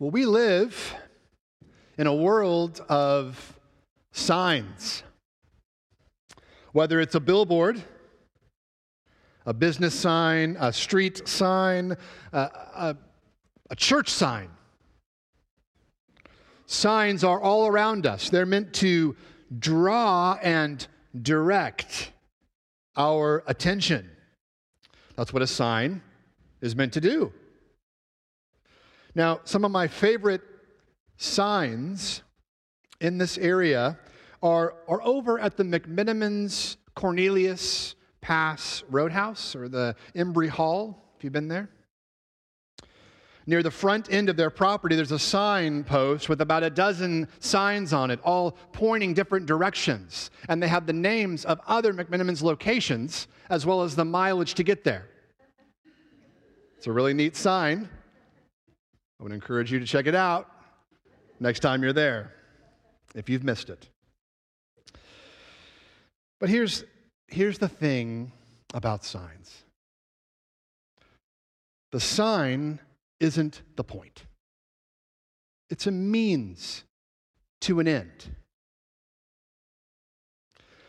Well, we live in a world of signs. Whether it's a billboard, a business sign, a street sign, a, a, a church sign. Signs are all around us. They're meant to draw and direct our attention. That's what a sign is meant to do. Now, some of my favorite signs in this area are, are over at the McMenamins Cornelius Pass Roadhouse or the Imbrie Hall, if you've been there. Near the front end of their property, there's a sign post with about a dozen signs on it, all pointing different directions. And they have the names of other McMenamins locations as well as the mileage to get there. It's a really neat sign. I would encourage you to check it out next time you're there if you've missed it. But here's, here's the thing about signs the sign isn't the point, it's a means to an end.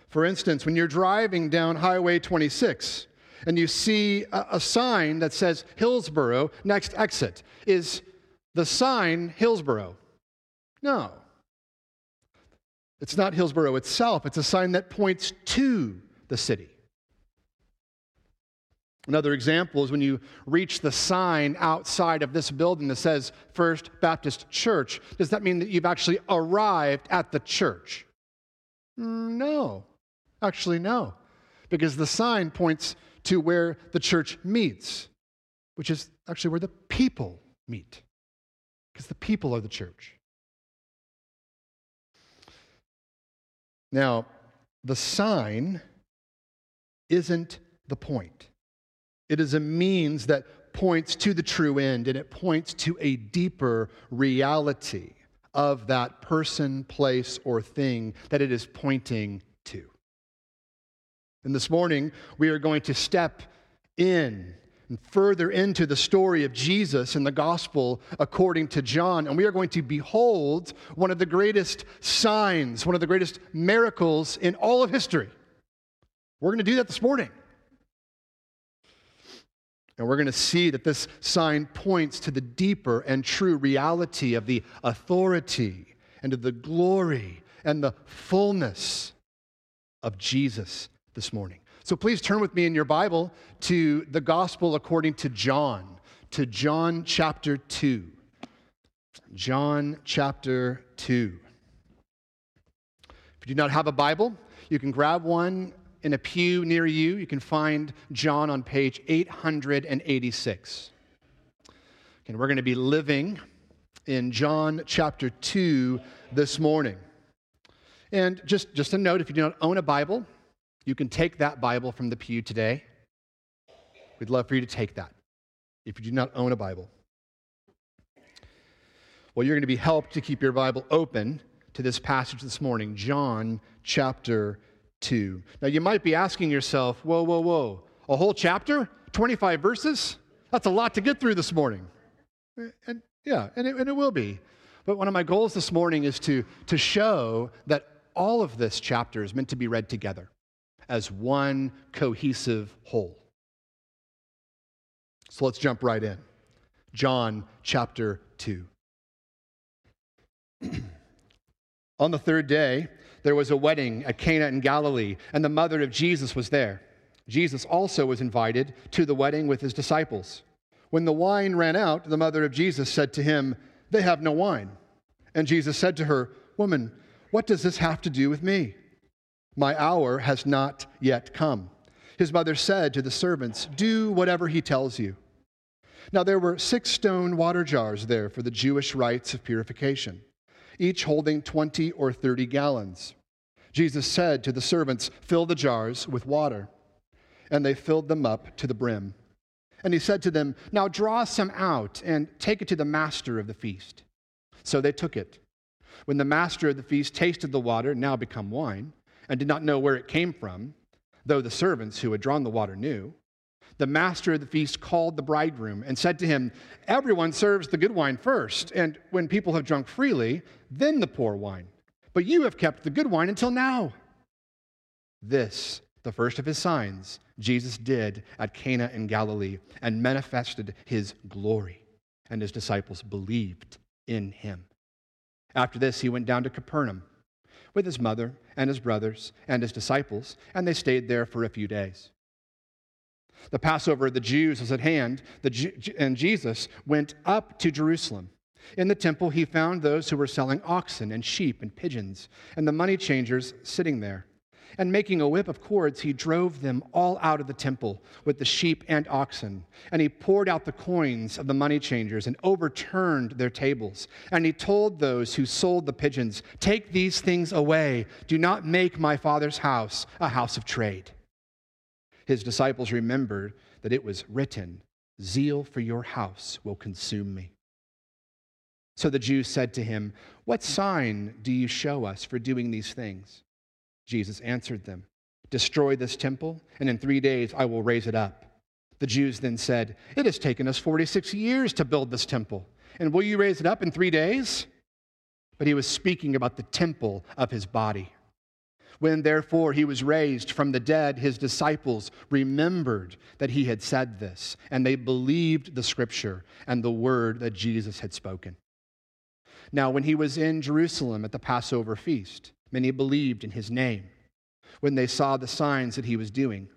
For instance, when you're driving down Highway 26 and you see a, a sign that says Hillsboro, next exit, is the sign Hillsboro? No. It's not Hillsboro itself, it's a sign that points to the city. Another example is when you reach the sign outside of this building that says First Baptist Church. Does that mean that you've actually arrived at the church? Mm, no, actually, no. Because the sign points to where the church meets, which is actually where the people meet. Because the people are the church. Now, the sign isn't the point. It is a means that points to the true end and it points to a deeper reality of that person, place, or thing that it is pointing to. And this morning, we are going to step in further into the story of Jesus in the gospel according to John. And we are going to behold one of the greatest signs, one of the greatest miracles in all of history. We're going to do that this morning. And we're going to see that this sign points to the deeper and true reality of the authority and of the glory and the fullness of Jesus this morning. So please turn with me in your Bible to the Gospel according to John, to John chapter 2. John chapter 2. If you do not have a Bible, you can grab one in a pew near you. You can find John on page 886. And we're going to be living in John chapter 2 this morning. And just, just a note if you do not own a Bible, you can take that Bible from the pew today. We'd love for you to take that if you do not own a Bible. Well, you're going to be helped to keep your Bible open to this passage this morning, John chapter 2. Now, you might be asking yourself, whoa, whoa, whoa, a whole chapter? 25 verses? That's a lot to get through this morning. And yeah, and it, and it will be. But one of my goals this morning is to, to show that all of this chapter is meant to be read together as one cohesive whole. So let's jump right in. John chapter 2. On the third day, there was a wedding at Cana in Galilee, and the mother of Jesus was there. Jesus also was invited to the wedding with his disciples. When the wine ran out, the mother of Jesus said to him, They have no wine. And Jesus said to her, Woman, what does this have to do with me? My hour has not yet come. His mother said to the servants, Do whatever he tells you. Now there were six stone water jars there for the Jewish rites of purification, each holding 20 or 30 gallons. Jesus said to the servants, Fill the jars with water. And they filled them up to the brim. And he said to them, Now draw some out and take it to the master of the feast. So they took it. When the master of the feast tasted the water, now become wine, and did not know where it came from, though the servants who had drawn the water knew. the master of the feast called the bridegroom and said to him, Everyone serves the good wine first, and when people have drunk freely, then the poor wine. But you have kept the good wine until now. This, the first of his signs, Jesus did at Cana in Galilee and manifested his glory, and his disciples believed in him. After this, he went down to Capernaum with his mother and his brothers and his disciples, and they stayed there for a few days. The Passover of the Jews was at hand, and Jesus went up to Jerusalem. In the temple, he found those who were selling oxen and sheep and pigeons, and the money changers sitting there. And making a whip of cords, he drove them all out of the temple with the sheep and oxen. And he poured out the coins of the money changers and overturned their tables. And he told those who sold the pigeons, Take these things away. Do not make my father's house a house of trade his disciples remembered that it was written, Zeal for your house will consume me. So the Jews said to him, What sign do you show us for doing these things? Jesus answered them, Destroy this temple, and in three days I will raise it up. The Jews then said, It has taken us 46 years to build this temple, and will you raise it up in three days? But he was speaking about the temple of his body. When therefore he was raised from the dead, his disciples remembered that he had said this, and they believed the scripture and the word that Jesus had spoken. Now, when he was in Jerusalem at the Passover feast, many believed in his name when they saw the signs that he was doing.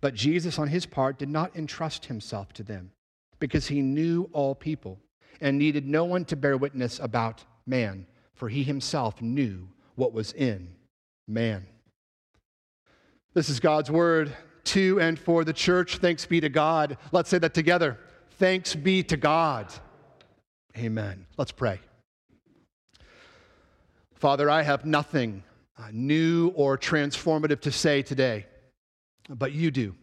But Jesus, on his part, did not entrust himself to them because he knew all people and needed no one to bear witness about man, for he himself knew what was in man. This is God's word to and for the church. Thanks be to God. Let's say that together. Thanks be to God. Amen. Let's pray. Father, I have nothing uh, new or transformative to say today, but you do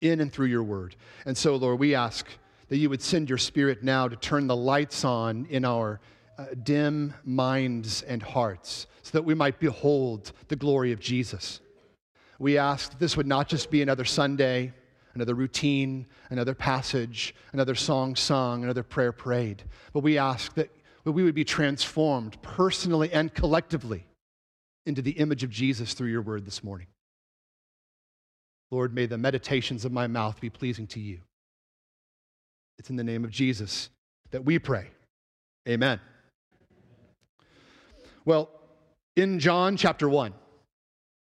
in and through your word. And so, Lord, we ask that you would send your spirit now to turn the lights on in our uh, dim minds and hearts so that we might behold the glory of Jesus. We ask that this would not just be another Sunday, another routine, another passage, another song sung, another prayer prayed, but we ask that we would be transformed personally and collectively into the image of Jesus through your word this morning. Lord, may the meditations of my mouth be pleasing to you. It's in the name of Jesus that we pray. Amen. Well, in John chapter 1,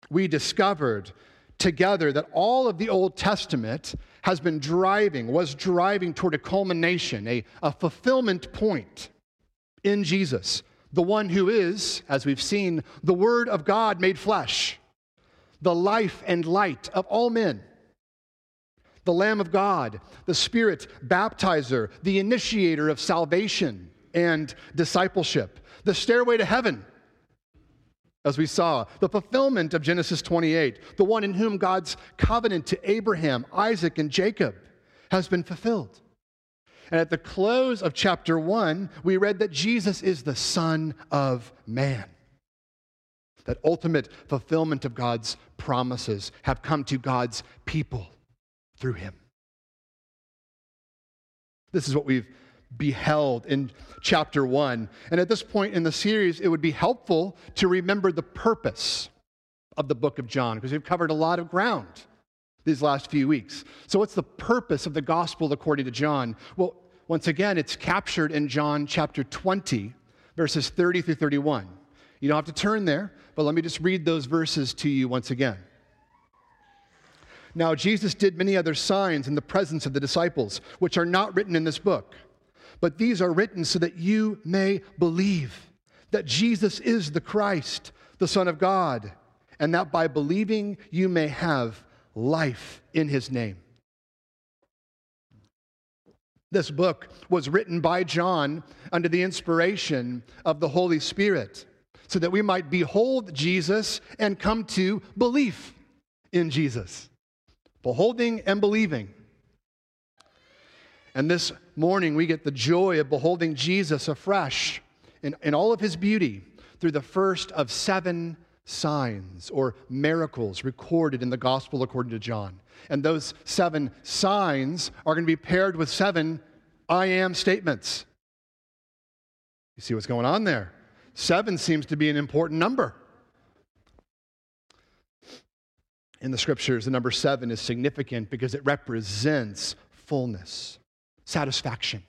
we discovered together that all of the Old Testament has been driving, was driving toward a culmination, a, a fulfillment point in Jesus, the one who is, as we've seen, the Word of God made flesh, the life and light of all men, the Lamb of God, the Spirit baptizer, the initiator of salvation and discipleship, the stairway to heaven as we saw, the fulfillment of Genesis 28, the one in whom God's covenant to Abraham, Isaac, and Jacob has been fulfilled. And at the close of chapter 1, we read that Jesus is the Son of Man. That ultimate fulfillment of God's promises have come to God's people through him. This is what we've beheld in chapter one. And at this point in the series, it would be helpful to remember the purpose of the book of John, because we've covered a lot of ground these last few weeks. So, what's the purpose of the gospel according to John? Well, once again, it's captured in John chapter 20, verses 30 through 31. You don't have to turn there, but let me just read those verses to you once again. Now, Jesus did many other signs in the presence of the disciples, which are not written in this book. But these are written so that you may believe that Jesus is the Christ, the Son of God, and that by believing you may have life in his name. This book was written by John under the inspiration of the Holy Spirit so that we might behold Jesus and come to belief in Jesus. Beholding and believing. And this morning, we get the joy of beholding Jesus afresh in, in all of his beauty through the first of seven signs or miracles recorded in the gospel according to John. And those seven signs are going to be paired with seven I am statements. You see what's going on there? Seven seems to be an important number. In the scriptures, the number seven is significant because it represents fullness, satisfaction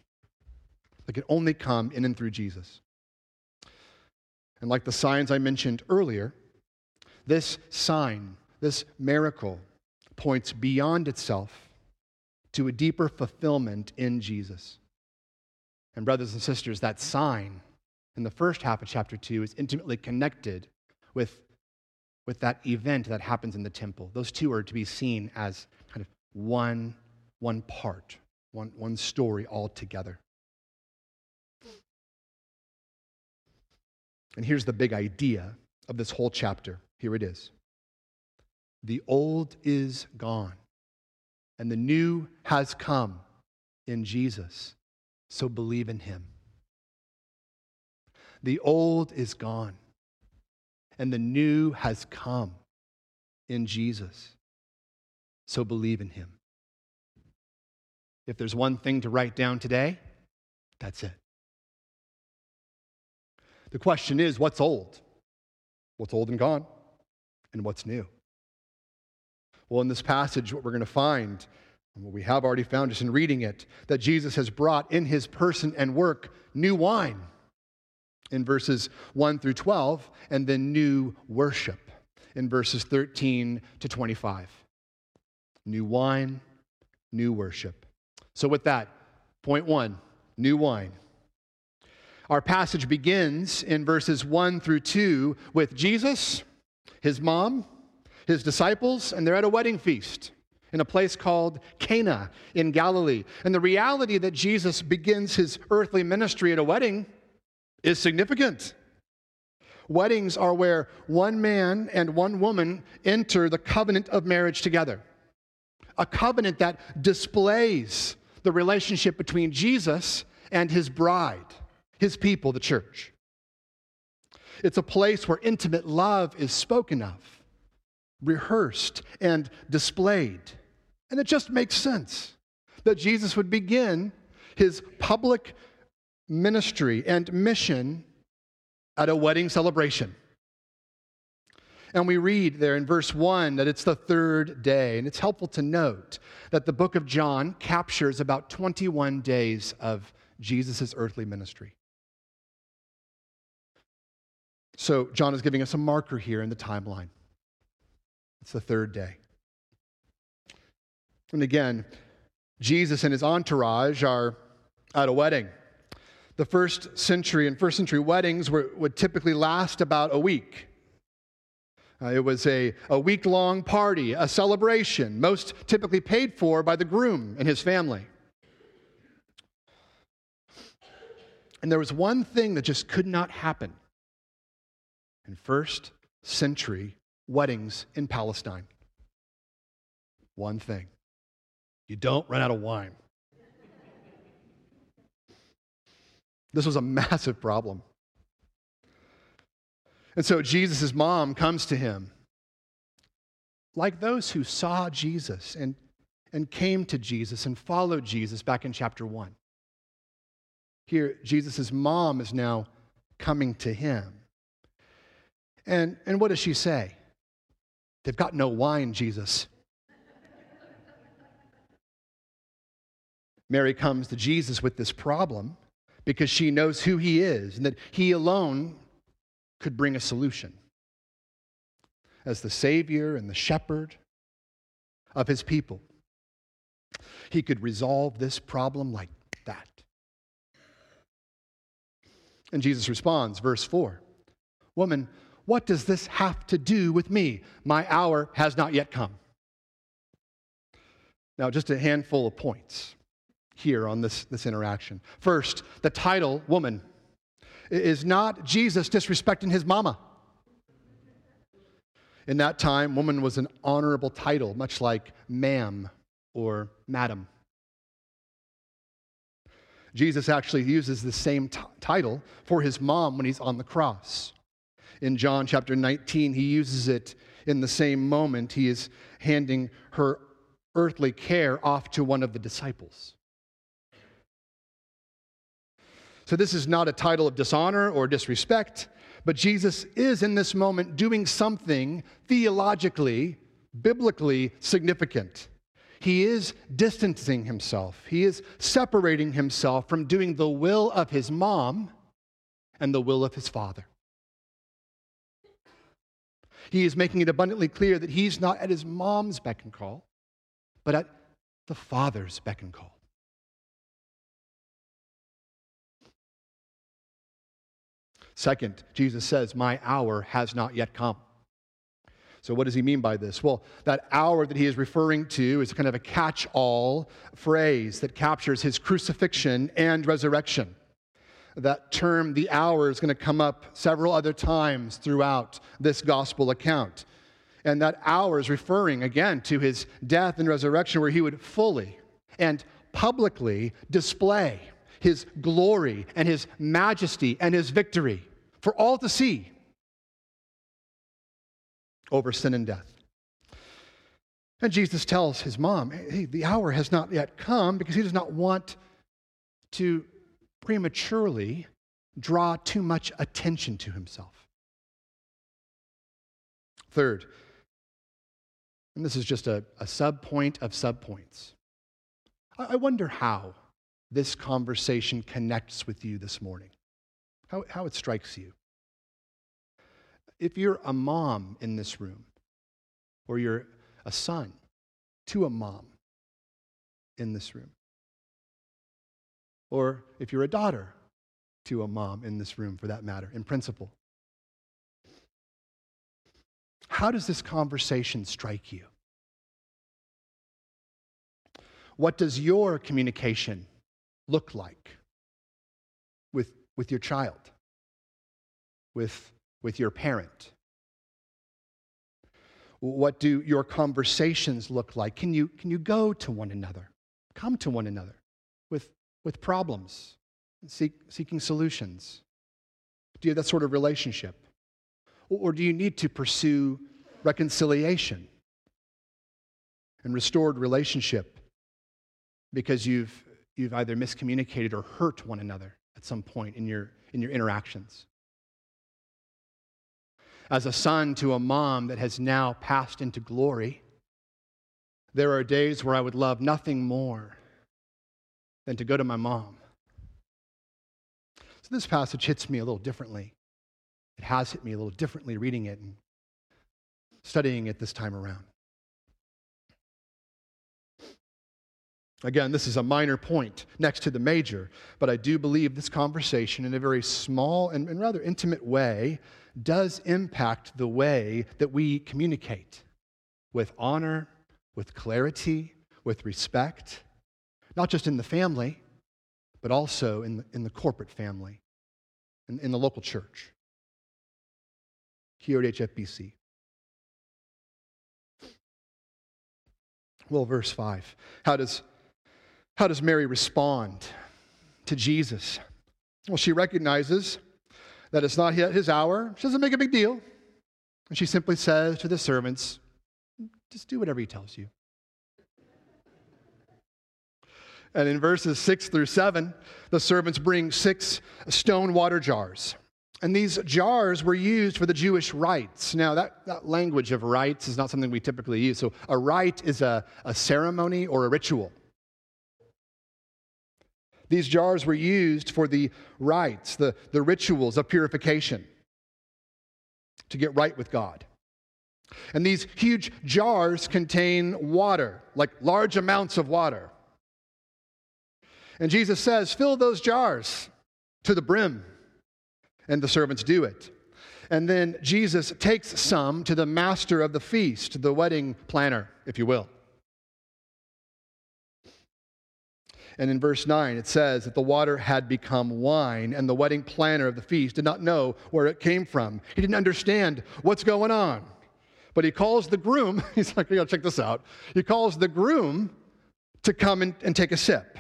that can only come in and through Jesus. And like the signs I mentioned earlier, this sign, this miracle, points beyond itself to a deeper fulfillment in Jesus. And, brothers and sisters, that sign in the first half of chapter 2 is intimately connected with, with that event that happens in the temple. Those two are to be seen as kind of one, one part, one, one story all together. And here's the big idea of this whole chapter. Here it is The old is gone, and the new has come in Jesus. So believe in him. The old is gone, and the new has come in Jesus. So believe in him. If there's one thing to write down today, that's it. The question is what's old? What's old and gone? And what's new? Well, in this passage, what we're going to find, and what we have already found just in reading it, that Jesus has brought in his person and work new wine in verses 1 through 12, and then new worship in verses 13 to 25. New wine, new worship. So, with that, point one new wine. Our passage begins in verses 1 through 2 with Jesus, his mom, his disciples, and they're at a wedding feast in a place called Cana in Galilee. And the reality that Jesus begins his earthly ministry at a wedding is significant. Weddings are where one man and one woman enter the covenant of marriage together, a covenant that displays the relationship between Jesus and his bride his people, the church. It's a place where intimate love is spoken of, rehearsed, and displayed. And it just makes sense that Jesus would begin his public ministry and mission at a wedding celebration. And we read there in verse 1 that it's the third day. And it's helpful to note that the book of John captures about 21 days of Jesus' earthly ministry. So, John is giving us a marker here in the timeline. It's the third day. And again, Jesus and his entourage are at a wedding. The first century and first century weddings were, would typically last about a week. Uh, it was a, a week long party, a celebration, most typically paid for by the groom and his family. And there was one thing that just could not happen in first century weddings in Palestine. One thing you don't run out of wine. This was a massive problem. And so Jesus' mom comes to him. Like those who saw Jesus and, and came to Jesus and followed Jesus back in chapter 1. Here, Jesus' mom is now coming to him. And, and what does she say? They've got no wine, Jesus. Mary comes to Jesus with this problem because she knows who he is and that he alone could bring a solution. As the Savior and the shepherd of his people, he could resolve this problem like that. And Jesus responds, verse 4 Woman, what does this have to do with me? My hour has not yet come. Now, just a handful of points here on this, this interaction. First, the title, woman, is not Jesus disrespecting his mama. In that time, woman was an honorable title, much like ma'am or madam. Jesus actually uses the same t- title for his mom when he's on the cross in John chapter 19, he uses it in the same moment. He is handing her earthly care off to one of the disciples. So, this is not a title of dishonor or disrespect, but Jesus is in this moment doing something theologically, biblically significant. He is distancing himself, he is separating himself from doing the will of his mom and the will of his father. He is making it abundantly clear that he's not at his mom's beck and call, but at the father's beck and call. Second, Jesus says, My hour has not yet come. So, what does he mean by this? Well, that hour that he is referring to is kind of a catch all phrase that captures his crucifixion and resurrection. That term, the hour, is going to come up several other times throughout this gospel account. And that hour is referring again to his death and resurrection, where he would fully and publicly display his glory and his majesty and his victory for all to see over sin and death. And Jesus tells his mom, hey, the hour has not yet come because he does not want to prematurely draw too much attention to himself. Third, and this is just a, a sub point of sub points. I, I wonder how this conversation connects with you this morning, how, how it strikes you. If you're a mom in this room, or you're a son to a mom in this room, or if you're a daughter to a mom in this room, for that matter, in principle, how does this conversation strike you? What does your communication look like with, with your child, with, with your parent? What do your conversations look like? Can you, can you go to one another, come to one another with, with problems, seek, seeking solutions? Do you have that sort of relationship? Or do you need to pursue reconciliation and restored relationship because you've you've either miscommunicated or hurt one another at some point in your, in your interactions. As a son to a mom that has now passed into glory, there are days where I would love nothing more than to go to my mom. So this passage hits me a little differently. It has hit me a little differently reading it and studying it this time around. Again, this is a minor point next to the major, but I do believe this conversation, in a very small and, and, rather intimate way, does impact the way that we communicate with honor, with clarity, with respect, not just in the family, but also in the, in the corporate family, in, in the local church. Here at HFBC. Well, verse 5. How does how does Mary respond to Jesus? Well, she recognizes that it's not yet his hour. She doesn't make a big deal. And she simply says to the servants, just do whatever he tells you. And in verses 6 through 7, the servants bring six stone water jars. And these jars were used for the Jewish rites. Now, that, that language of rites is not something we typically use. So, a rite is a, a ceremony or a ritual. These jars were used for the rites, the, the rituals of purification to get right with God. And these huge jars contain water, like large amounts of water. And Jesus says, Fill those jars to the brim. And the servants do it. And then Jesus takes some to the master of the feast, the wedding planner, if you will. And in verse 9, it says that the water had become wine, and the wedding planner of the feast did not know where it came from. He didn't understand what's going on. But he calls the groom, he's like, you gotta check this out. He calls the groom to come and, and take a sip.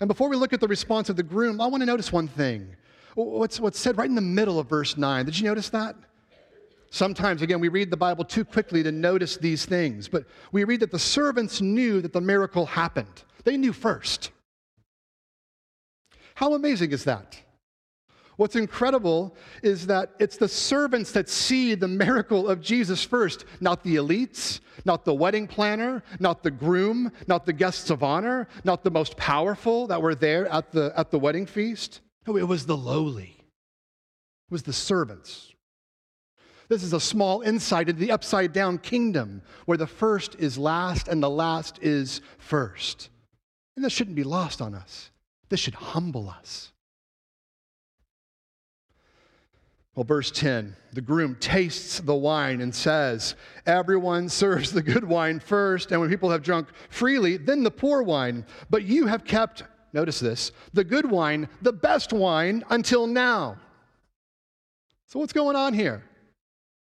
And before we look at the response of the groom, I want to notice one thing. What's, what's said right in the middle of verse 9. Did you notice that? Sometimes, again, we read the Bible too quickly to notice these things, but we read that the servants knew that the miracle happened. They knew first. How amazing is that? What's incredible is that it's the servants that see the miracle of Jesus first, not the elites, not the wedding planner, not the groom, not the guests of honor, not the most powerful that were there at the, at the wedding feast. No, it was the lowly, it was the servants. This is a small insight into the upside down kingdom where the first is last and the last is first. And this shouldn't be lost on us. This should humble us. Well, verse 10 the groom tastes the wine and says, Everyone serves the good wine first, and when people have drunk freely, then the poor wine. But you have kept, notice this, the good wine, the best wine, until now. So, what's going on here?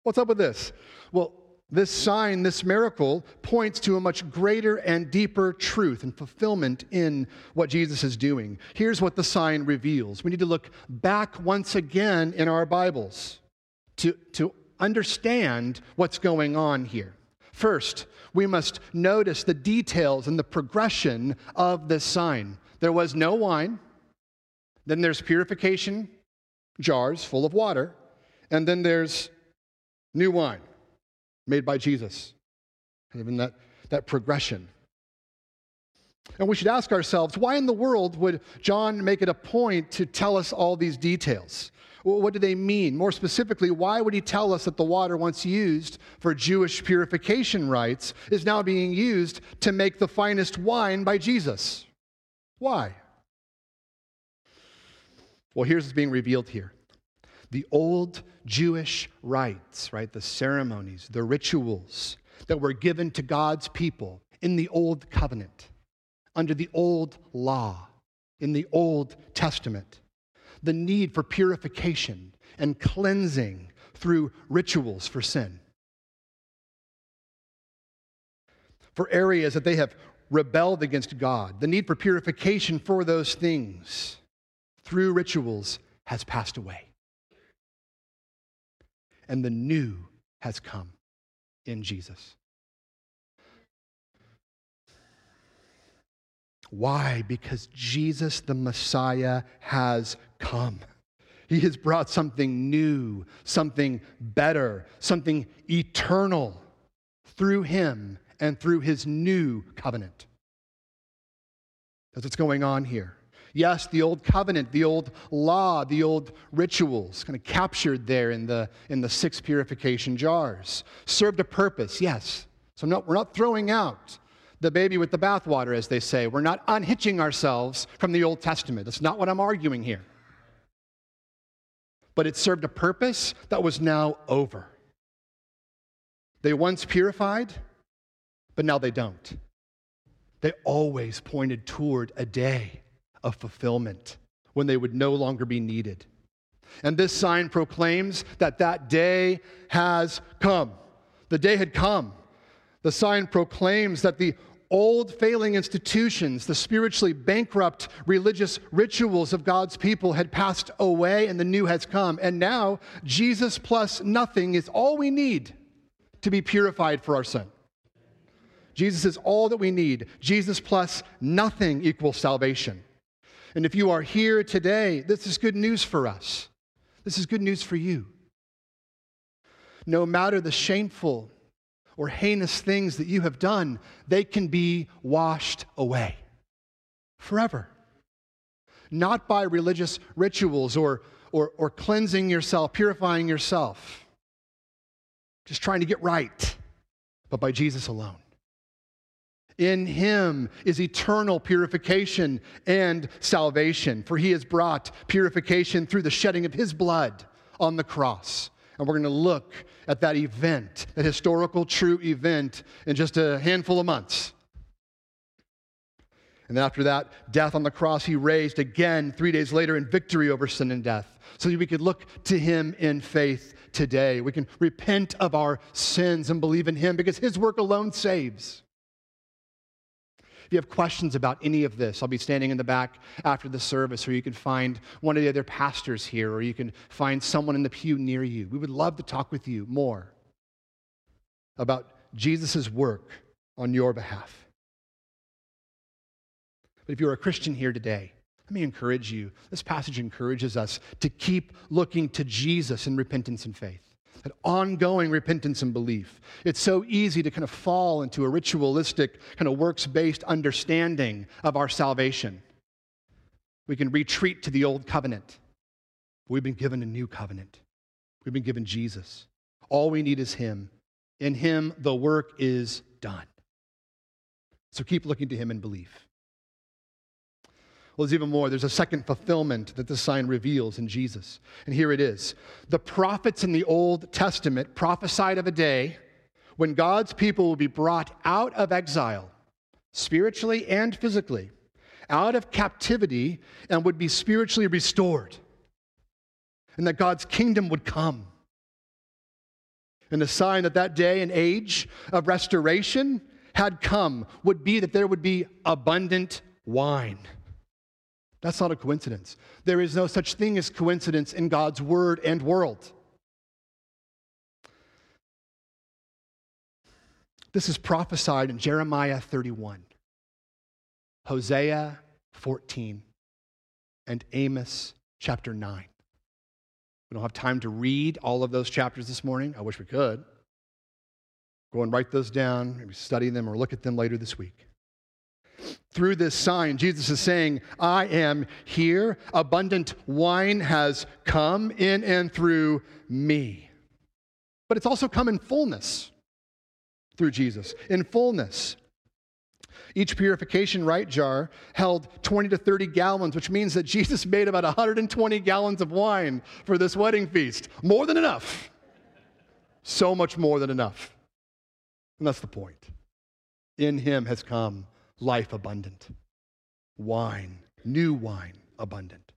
What's up with this? Well, this sign, this miracle, points to a much greater and deeper truth and fulfillment in what Jesus is doing. Here's what the sign reveals. We need to look back once again in our Bibles to, to understand what's going on here. First, we must notice the details and the progression of this sign. There was no wine, then there's purification jars full of water, and then there's new wine made by Jesus. Even that, that progression. And we should ask ourselves why in the world would John make it a point to tell us all these details? what do they mean? More specifically, why would he tell us that the water once used for Jewish purification rites is now being used to make the finest wine by Jesus? Why? Well, here's what's being revealed here the old Jewish rites, right? The ceremonies, the rituals that were given to God's people in the old covenant, under the old law, in the Old Testament. The need for purification and cleansing through rituals for sin. For areas that they have rebelled against God, the need for purification for those things through rituals has passed away and the new has come in Jesus. Why? Because Jesus, the Messiah, has come. He has brought something new, something better, something eternal through him and through his new covenant. That's what's going on here. Yes, the old covenant, the old law, the old rituals, kind of captured there in the, in the six purification jars, served a purpose, yes. So no, we're not throwing out the baby with the bathwater, as they say. We're not unhitching ourselves from the Old Testament. That's not what I'm arguing here. But it served a purpose that was now over. They once purified, but now they don't. They always pointed toward a day of fulfillment when they would no longer be needed. And this sign proclaims that that day has come. The day had come. The sign proclaims that the old failing institutions, the spiritually bankrupt religious rituals of God's people had passed away and the new has come. And now, Jesus plus nothing is all we need to be purified for our sin. Jesus is all that we need. Jesus plus nothing equals salvation. And if you are here today, this is good news for us. This is good news for you. No matter the shameful or heinous things that you have done, they can be washed away forever. Not by religious rituals or, or, or cleansing yourself, purifying yourself, just trying to get right, but by Jesus alone. In him is eternal purification and salvation, for he has brought purification through the shedding of his blood on the cross. And we're going to look at that event, that historical true event, in just a handful of months. And after that, death on the cross, he raised again three days later in victory over sin and death. So that we could look to him in faith today. We can repent of our sins and believe in him because his work alone saves. If you have questions about any of this, I'll be standing in the back after the service, or you can find one of the other pastors here, or you can find someone in the pew near you. We would love to talk with you more about Jesus' work on your behalf. But if you're a Christian here today, let me encourage you. This passage encourages us to keep looking to Jesus in repentance and faith, that ongoing repentance and belief. It's so easy to kind of fall into a ritualistic, kind of works based understanding of our salvation. We can retreat to the old covenant. We've been given a new covenant. We've been given Jesus. All we need is Him. In Him, the work is done. So keep looking to Him in belief. Well, there's even more. There's a second fulfillment that this sign reveals in Jesus. And here it is. The prophets in the Old Testament prophesied of a day when God's people will be brought out of exile, spiritually and physically, out of captivity, and would be spiritually restored. And that God's kingdom would come. And the sign that that day and age of restoration had come would be that there would be abundant wine. That's not a coincidence. There is no such thing as coincidence in God's word and world. This is prophesied in Jeremiah 31, Hosea 14, and Amos chapter 9. We don't have time to read all of those chapters this morning. I wish we could. Go and write those down, maybe study them or look at them later this week. Through this sign, Jesus is saying, I am here. Abundant wine has come in and through me. But it's also come in fullness through Jesus, in fullness. Each purification rite jar held 20 to 30 gallons, which means that Jesus made about 120 gallons of wine for this wedding feast. More than enough. So much more than enough. And that's the point. In him has come life abundant, wine, new wine abundant.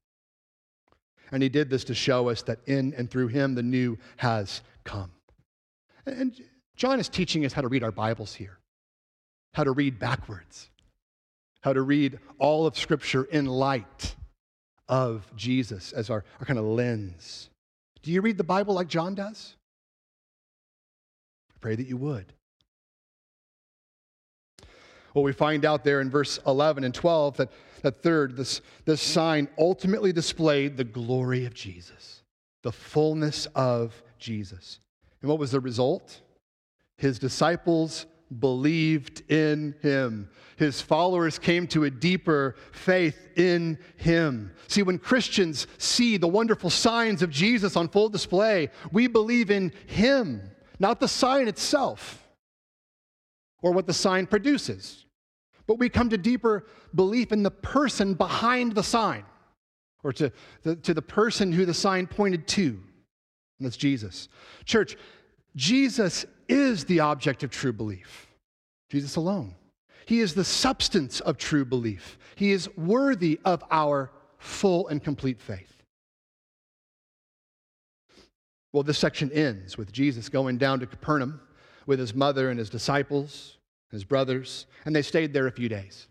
And he did this to show us that in and through him the new has come. And John is teaching us how to read our Bibles here, how to read backwards, how to read all of Scripture in light of Jesus as our, our kind of lens. Do you read the Bible like John does? I pray that you would. Well, we find out there in verse 11 and 12 that, that third, this, this sign ultimately displayed the glory of Jesus, the fullness of Jesus. And what was the result? His disciples believed in him. His followers came to a deeper faith in him. See, when Christians see the wonderful signs of Jesus on full display, we believe in him, not the sign itself or what the sign produces. But we come to deeper belief in the person behind the sign, or to the, to the person who the sign pointed to, and that's Jesus. Church, Jesus is the object of true belief, Jesus alone. He is the substance of true belief. He is worthy of our full and complete faith. Well, this section ends with Jesus going down to Capernaum with his mother and his disciples, his brothers, and they stayed there a few days.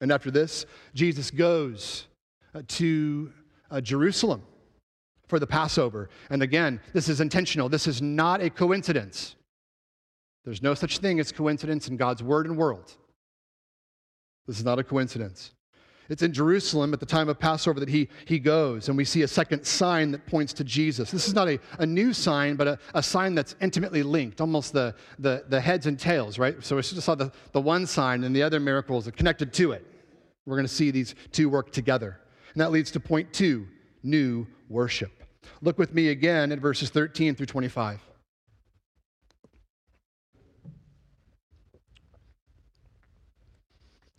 And after this, Jesus goes uh, to uh, Jerusalem for the Passover. And again, this is intentional. This is not a coincidence. There's no such thing as coincidence in God's word and world. This is not a coincidence. It's in Jerusalem at the time of Passover that he, he goes, and we see a second sign that points to Jesus. This is not a, a new sign, but a, a sign that's intimately linked, almost the, the, the heads and tails, right? So we just saw the, the one sign, and the other miracles are connected to it. We're going to see these two work together. And that leads to point two new worship. Look with me again at verses 13 through 25.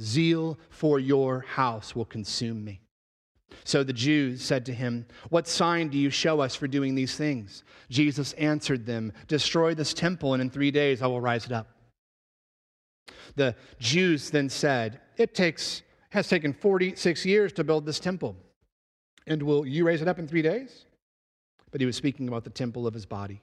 Zeal for your house will consume me. So the Jews said to him, What sign do you show us for doing these things? Jesus answered them, Destroy this temple, and in three days I will rise it up. The Jews then said, It takes, has taken 46 years to build this temple, and will you raise it up in three days? But he was speaking about the temple of his body.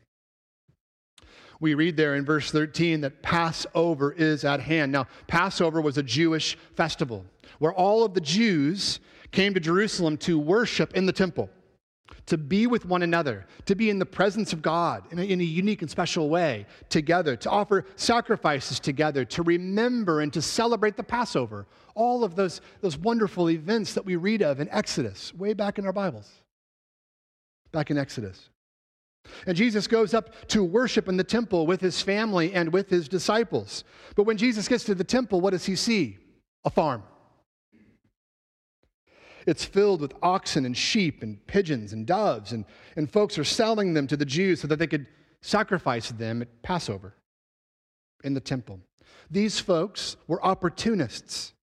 we read there in verse 13 that Passover is at hand. Now, Passover was a Jewish festival where all of the Jews came to Jerusalem to worship in the temple, to be with one another, to be in the presence of God in a, in a unique and special way together, to offer sacrifices together, to remember and to celebrate the Passover. All of those, those wonderful events that we read of in Exodus, way back in our Bibles, back in Exodus. And Jesus goes up to worship in the temple with his family and with his disciples. But when Jesus gets to the temple, what does he see? A farm. It's filled with oxen and sheep and pigeons and doves, and, and folks are selling them to the Jews so that they could sacrifice them at Passover in the temple. These folks were opportunists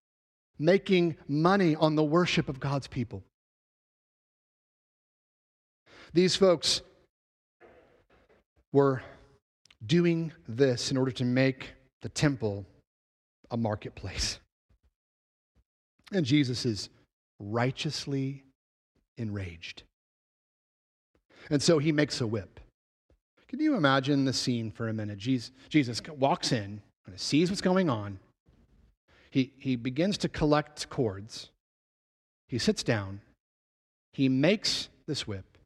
making money on the worship of God's people. These folks were doing this in order to make the temple a marketplace. And Jesus is righteously enraged. And so he makes a whip. Can you imagine the scene for a minute? Jesus, walks in and sees what's going on. He, he begins to collect cords. He sits down. He makes this whip.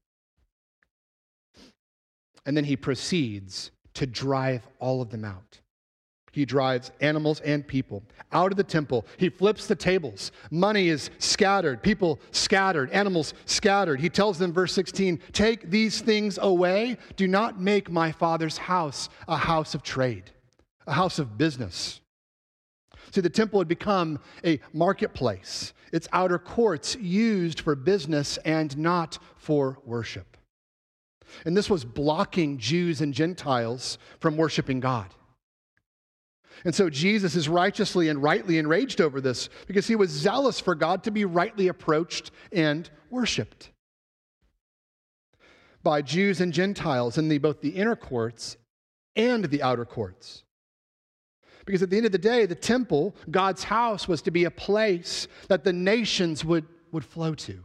And then he proceeds to drive all of them out. He drives animals and people out of the temple. He flips the tables. Money is scattered, people scattered, animals scattered. He tells them, verse 16, Take these things away. Do not make my father's house a house of trade, a house of business. See, the temple had become a marketplace, its outer courts used for business and not for worship. And this was blocking Jews and Gentiles from worshiping God. And so Jesus is righteously and rightly enraged over this because he was zealous for God to be rightly approached and worshiped by Jews and Gentiles in the, both the inner courts and the outer courts. Because at the end of the day, the temple, God's house, was to be a place that the nations would, would flow to.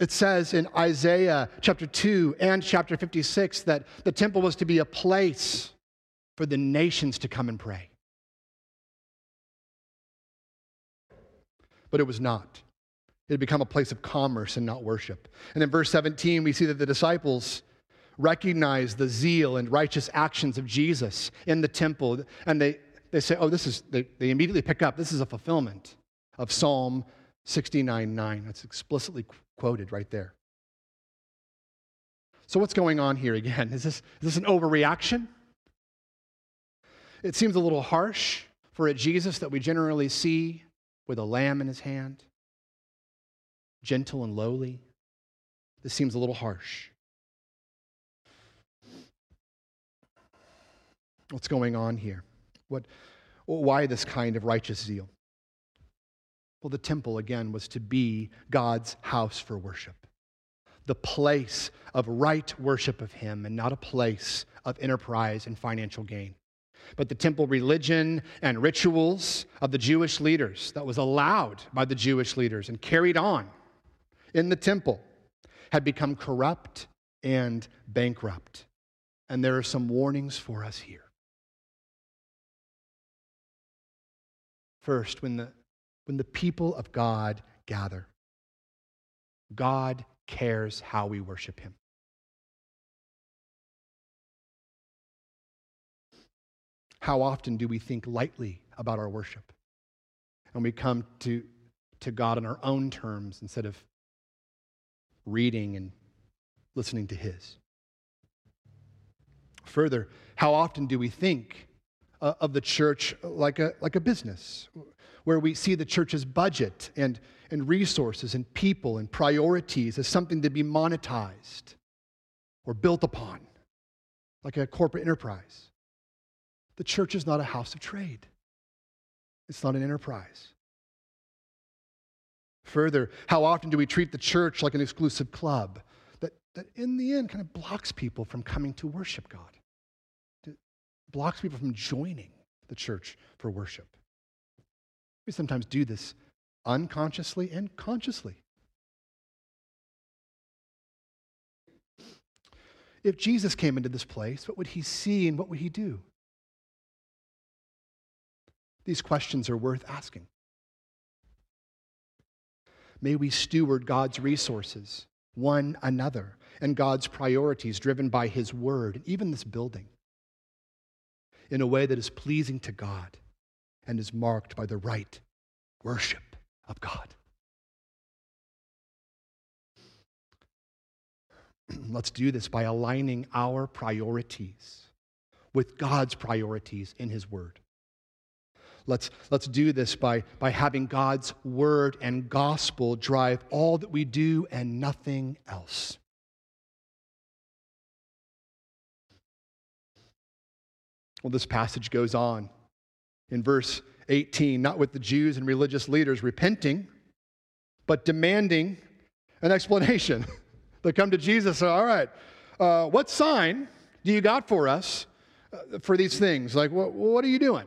It says in Isaiah chapter 2 and chapter 56 that the temple was to be a place for the nations to come and pray. But it was not. It had become a place of commerce and not worship. And in verse 17, we see that the disciples recognize the zeal and righteous actions of Jesus in the temple. And they, they say, oh, this is, they, they immediately pick up, this is a fulfillment of Psalm 69 9. That's explicitly quoted right there. So, what's going on here again? Is this, is this an overreaction? It seems a little harsh for a Jesus that we generally see with a lamb in his hand, gentle and lowly. This seems a little harsh. What's going on here? What, why this kind of righteous zeal? Well, the temple, again, was to be God's house for worship, the place of right worship of Him, and not a place of enterprise and financial gain. But the temple religion and rituals of the Jewish leaders that was allowed by the Jewish leaders and carried on in the temple had become corrupt and bankrupt. And there are some warnings for us here. First, when the when the people of God gather. God cares how we worship Him. How often do we think lightly about our worship? And we come to, to God on our own terms instead of reading and listening to His. Further, how often do we think uh, of the church like a, like a business, where we see the church's budget and, and resources and people and priorities as something to be monetized or built upon, like a corporate enterprise? The church is not a house of trade, it's not an enterprise. Further, how often do we treat the church like an exclusive club that, that in the end kind of blocks people from coming to worship God? blocks people from joining the church for worship. We sometimes do this unconsciously and consciously. If Jesus came into this place, what would he see and what would he do? These questions are worth asking. May we steward God's resources, one another, and God's priorities driven by his word, and even this building in a way that is pleasing to God and is marked by the right worship of God. Let's do this by aligning our priorities with God's priorities in His Word. Let's, let's do this by, by having God's Word and gospel drive all that we do and nothing else. Well, this passage goes on in verse 18, not with the Jews and religious leaders repenting, but demanding an explanation. they come to Jesus, say, All right, uh, what sign do you got for us uh, for these things? Like, what, what are you doing?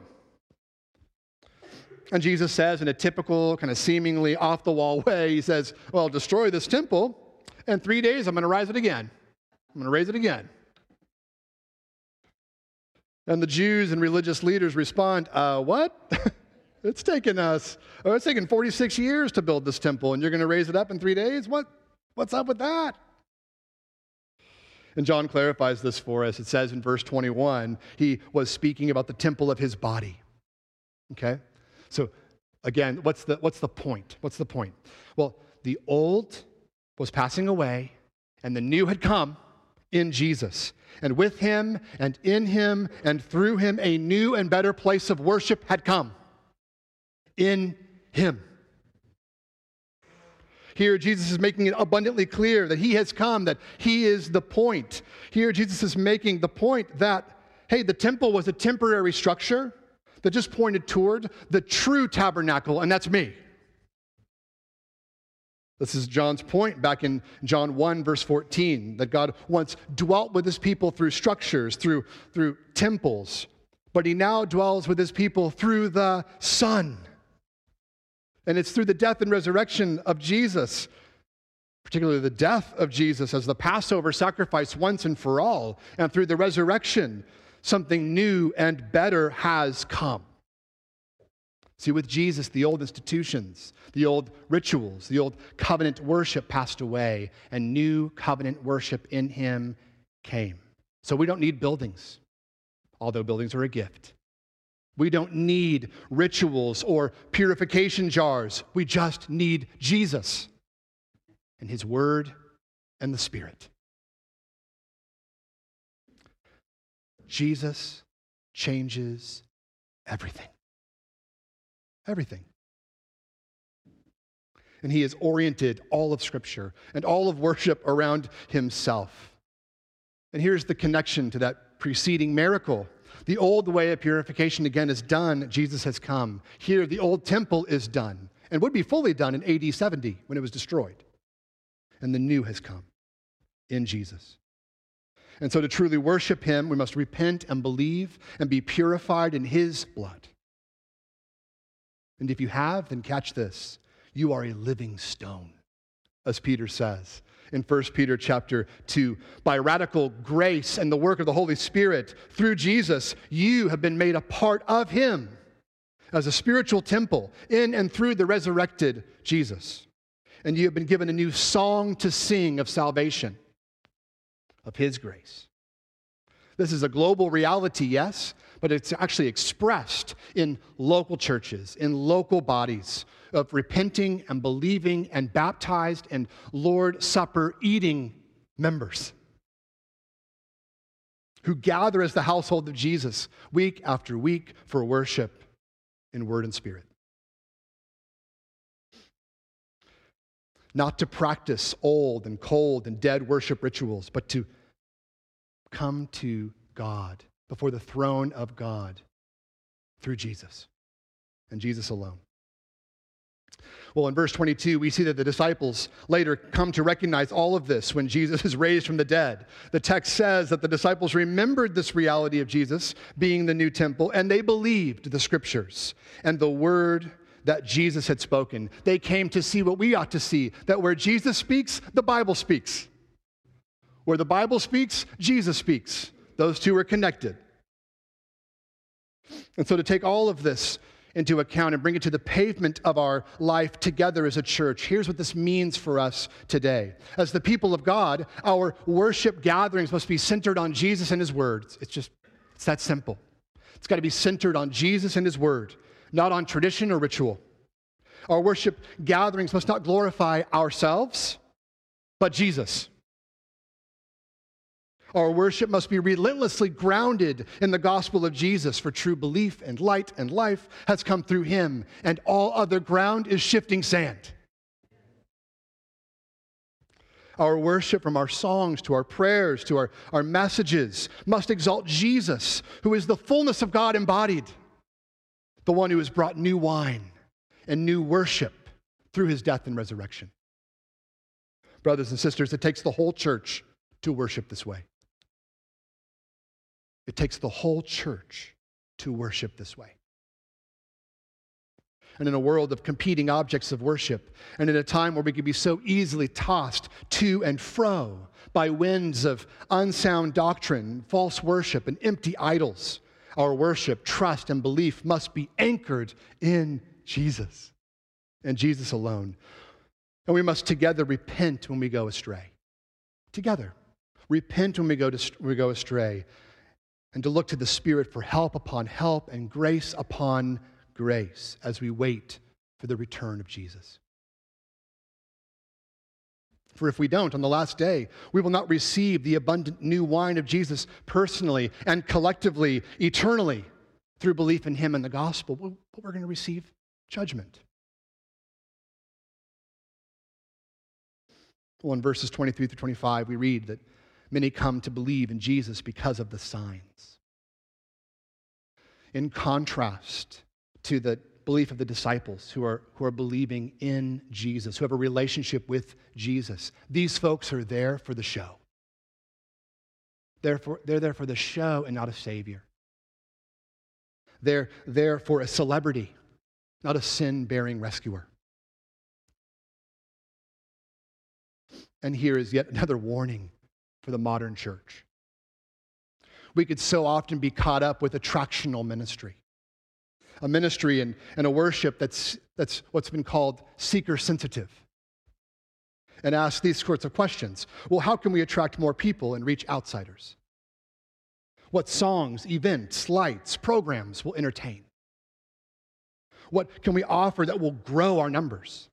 And Jesus says, in a typical, kind of seemingly off the wall way, He says, Well, destroy this temple, and three days I'm going to rise it again. I'm going to raise it again. And the Jews and religious leaders respond, uh, What? it's taken us, oh, it's taken 46 years to build this temple, and you're going to raise it up in three days? What? What's up with that? And John clarifies this for us. It says in verse 21, he was speaking about the temple of his body. Okay? So, again, what's the, what's the point? What's the point? Well, the old was passing away, and the new had come in Jesus. And with him and in him and through him, a new and better place of worship had come. In him. Here, Jesus is making it abundantly clear that he has come, that he is the point. Here, Jesus is making the point that, hey, the temple was a temporary structure that just pointed toward the true tabernacle, and that's me. This is John's point back in John 1, verse 14, that God once dwelt with his people through structures, through, through temples, but he now dwells with his people through the Son. And it's through the death and resurrection of Jesus, particularly the death of Jesus as the Passover sacrifice once and for all, and through the resurrection, something new and better has come. See, with Jesus, the old institutions, the old rituals, the old covenant worship passed away, and new covenant worship in Him came. So we don't need buildings, although buildings are a gift. We don't need rituals or purification jars. We just need Jesus and His Word and the Spirit. Jesus changes everything. Everything. And he has oriented all of Scripture and all of worship around himself. And here's the connection to that preceding miracle. The old way of purification again is done. Jesus has come. Here, the old temple is done and would be fully done in AD 70 when it was destroyed. And the new has come in Jesus. And so, to truly worship him, we must repent and believe and be purified in his blood. And if you have, then catch this. You are a living stone, as Peter says in 1 Peter chapter 2. By radical grace and the work of the Holy Spirit, through Jesus, you have been made a part of him as a spiritual temple in and through the resurrected Jesus. And you have been given a new song to sing of salvation, of his grace. This is a global reality, yes, but it's actually expressed in local churches, in local bodies of repenting and believing and baptized and Lord Supper eating members who gather as the household of Jesus week after week for worship in word and spirit. Not to practice old and cold and dead worship rituals, but to come to God before the throne of God through Jesus and Jesus alone. Well, in verse 22, we see that the disciples later come to recognize all of this when Jesus is raised from the dead. The text says that the disciples remembered this reality of Jesus being the new temple, and they believed the scriptures and the word that Jesus had spoken. They came to see what we ought to see that where Jesus speaks, the Bible speaks. Where the Bible speaks, Jesus speaks. Those two are connected. And so, to take all of this into account and bring it to the pavement of our life together as a church. Here's what this means for us today. As the people of God, our worship gatherings must be centered on Jesus and His words. It's just, it's that simple. It's got to be centered on Jesus and His word, not on tradition or ritual. Our worship gatherings must not glorify ourselves, but Jesus. Our worship must be relentlessly grounded in the gospel of Jesus, for true belief and light and life has come through him, and all other ground is shifting sand. Our worship, from our songs to our prayers to our, our messages, must exalt Jesus, who is the fullness of God embodied, the one who has brought new wine and new worship through his death and resurrection. Brothers and sisters, it takes the whole church to worship this way. It takes the whole church to worship this way. And in a world of competing objects of worship, and in a time where we could be so easily tossed to and fro by winds of unsound doctrine, false worship, and empty idols, our worship, trust, and belief must be anchored in Jesus and Jesus alone. And we must together repent when we go astray. Together. Repent when we go, to, we go astray and to look to the Spirit for help upon help and grace upon grace as we wait for the return of Jesus. For if we don't, on the last day, we will not receive the abundant new wine of Jesus personally and collectively, eternally, through belief in Him and the gospel, but we're going to receive judgment. Well, in verses 23 through 25, we read that many come to believe in Jesus because of the signs. In contrast to the belief of the disciples who are, who are believing in Jesus, who have a relationship with Jesus, these folks are there for the show. They're, for, they're there for the show and not a savior. They're there for a celebrity, not a sin bearing rescuer. And here is yet another warning for the modern church. We could so often be caught up with attractional ministry, a ministry and, and a worship that's, that's what's been called seeker sensitive, and ask these sorts of questions. Well, how can we attract more people and reach outsiders? What songs, events, lights, programs will entertain? What can we offer that will grow our numbers?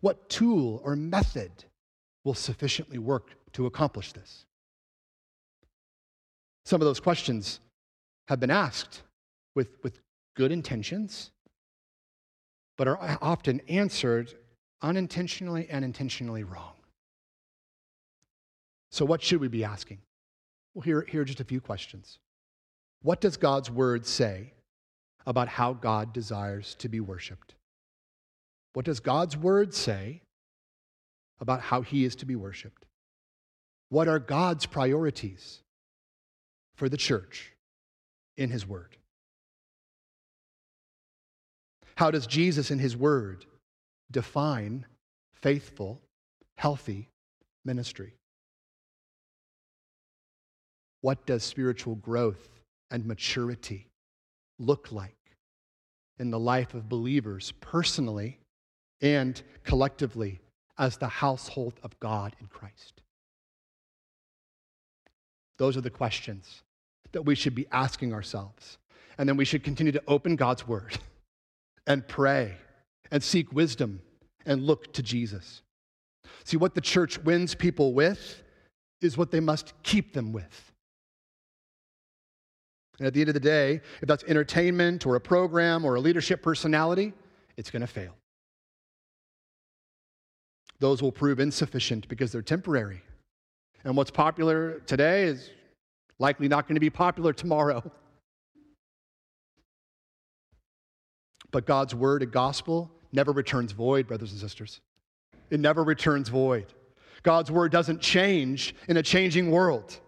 What tool or method will sufficiently work to accomplish this? Some of those questions have been asked with, with good intentions, but are often answered unintentionally and intentionally wrong. So, what should we be asking? Well, here, here are just a few questions. What does God's word say about how God desires to be worshiped? What does God's word say about how he is to be worshiped? What are God's priorities for the church in his word? How does Jesus in his word define faithful, healthy ministry? What does spiritual growth and maturity look like in the life of believers personally and collectively as the household of God in Christ? Those are the questions that we should be asking ourselves. And then we should continue to open God's word and pray and seek wisdom and look to Jesus. See, what the church wins people with is what they must keep them with. And at the end of the day, if that's entertainment or a program or a leadership personality, it's going to fail. Those will prove insufficient because they're temporary. And what's popular today is likely not going to be popular tomorrow. But God's word and gospel never returns void, brothers and sisters. It never returns void. God's word doesn't change in a changing world.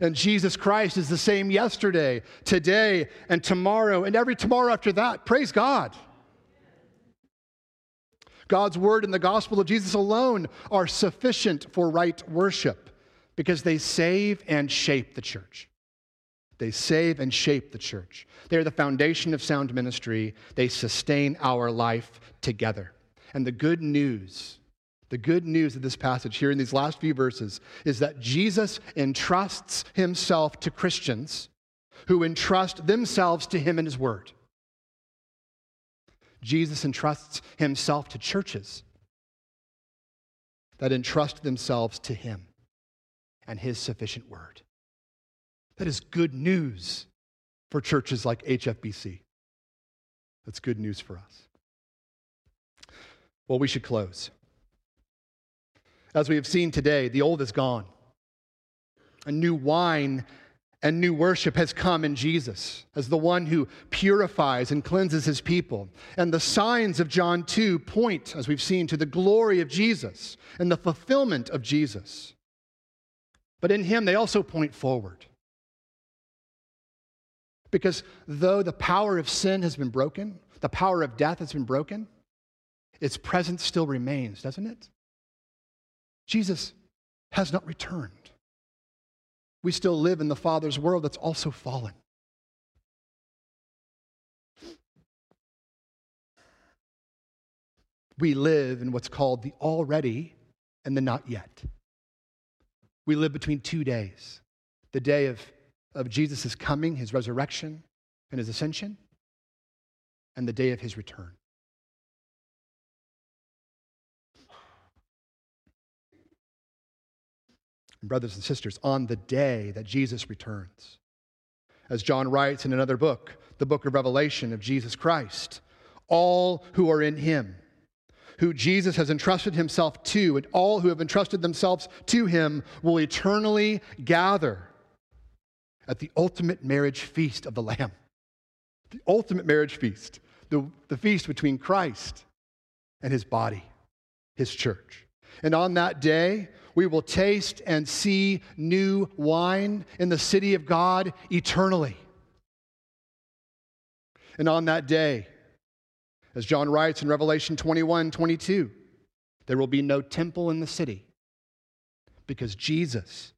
And Jesus Christ is the same yesterday, today, and tomorrow, and every tomorrow after that. Praise God. God's word and the gospel of Jesus alone are sufficient for right worship because they save and shape the church. They save and shape the church. They are the foundation of sound ministry. They sustain our life together. And the good news, the good news of this passage here in these last few verses is that Jesus entrusts himself to Christians who entrust themselves to him and his word. Jesus entrusts himself to churches that entrust themselves to him and his sufficient word. That is good news for churches like HFBC. That's good news for us. Well, we should close. As we have seen today, the old is gone. A new wine and new worship has come in Jesus as the one who purifies and cleanses his people. And the signs of John 2 point, as we've seen, to the glory of Jesus and the fulfillment of Jesus. But in him, they also point forward. Because though the power of sin has been broken, the power of death has been broken, its presence still remains, doesn't it? Jesus has not returned. We still live in the Father's world that's also fallen. We live in what's called the already and the not yet. We live between two days the day of, of Jesus' coming, his resurrection, and his ascension, and the day of his return. Brothers and sisters, on the day that Jesus returns. As John writes in another book, the book of Revelation of Jesus Christ, all who are in him who Jesus has entrusted himself to, and all who have entrusted themselves to him will eternally gather at the ultimate marriage feast of the Lamb. The ultimate marriage feast, the, the feast between Christ and his body, his church. And on that day, we will taste and see new wine in the city of God eternally. And on that day, as John writes in Revelation 21 22, there will be no temple in the city because Jesus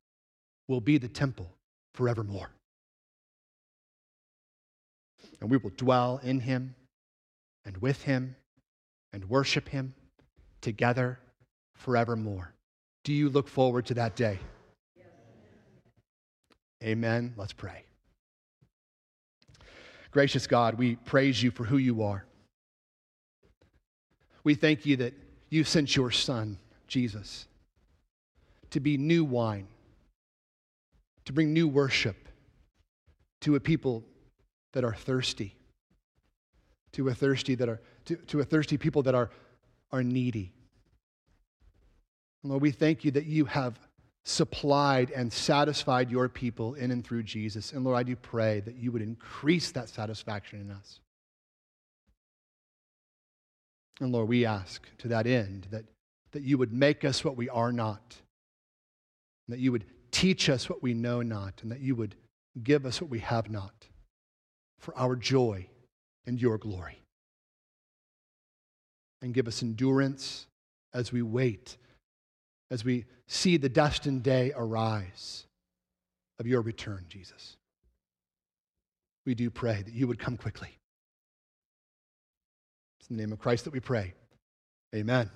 will be the temple forevermore. And we will dwell in him and with him and worship him together forevermore. Do you look forward to that day? Amen. Let's pray. Gracious God, we praise you for who you are. We thank you that you sent your Son, Jesus, to be new wine, to bring new worship to a people that are thirsty, to a thirsty that are to, to a thirsty people that are, are needy. Lord, we thank you that you have supplied and satisfied your people in and through Jesus. And Lord, I do pray that you would increase that satisfaction in us. And Lord, we ask to that end that, that you would make us what we are not, that you would teach us what we know not, and that you would give us what we have not for our joy and your glory. And give us endurance as we wait, as we see the destined day arise of your return, Jesus. We do pray that you would come quickly. It's in the name of Christ that we pray. Amen.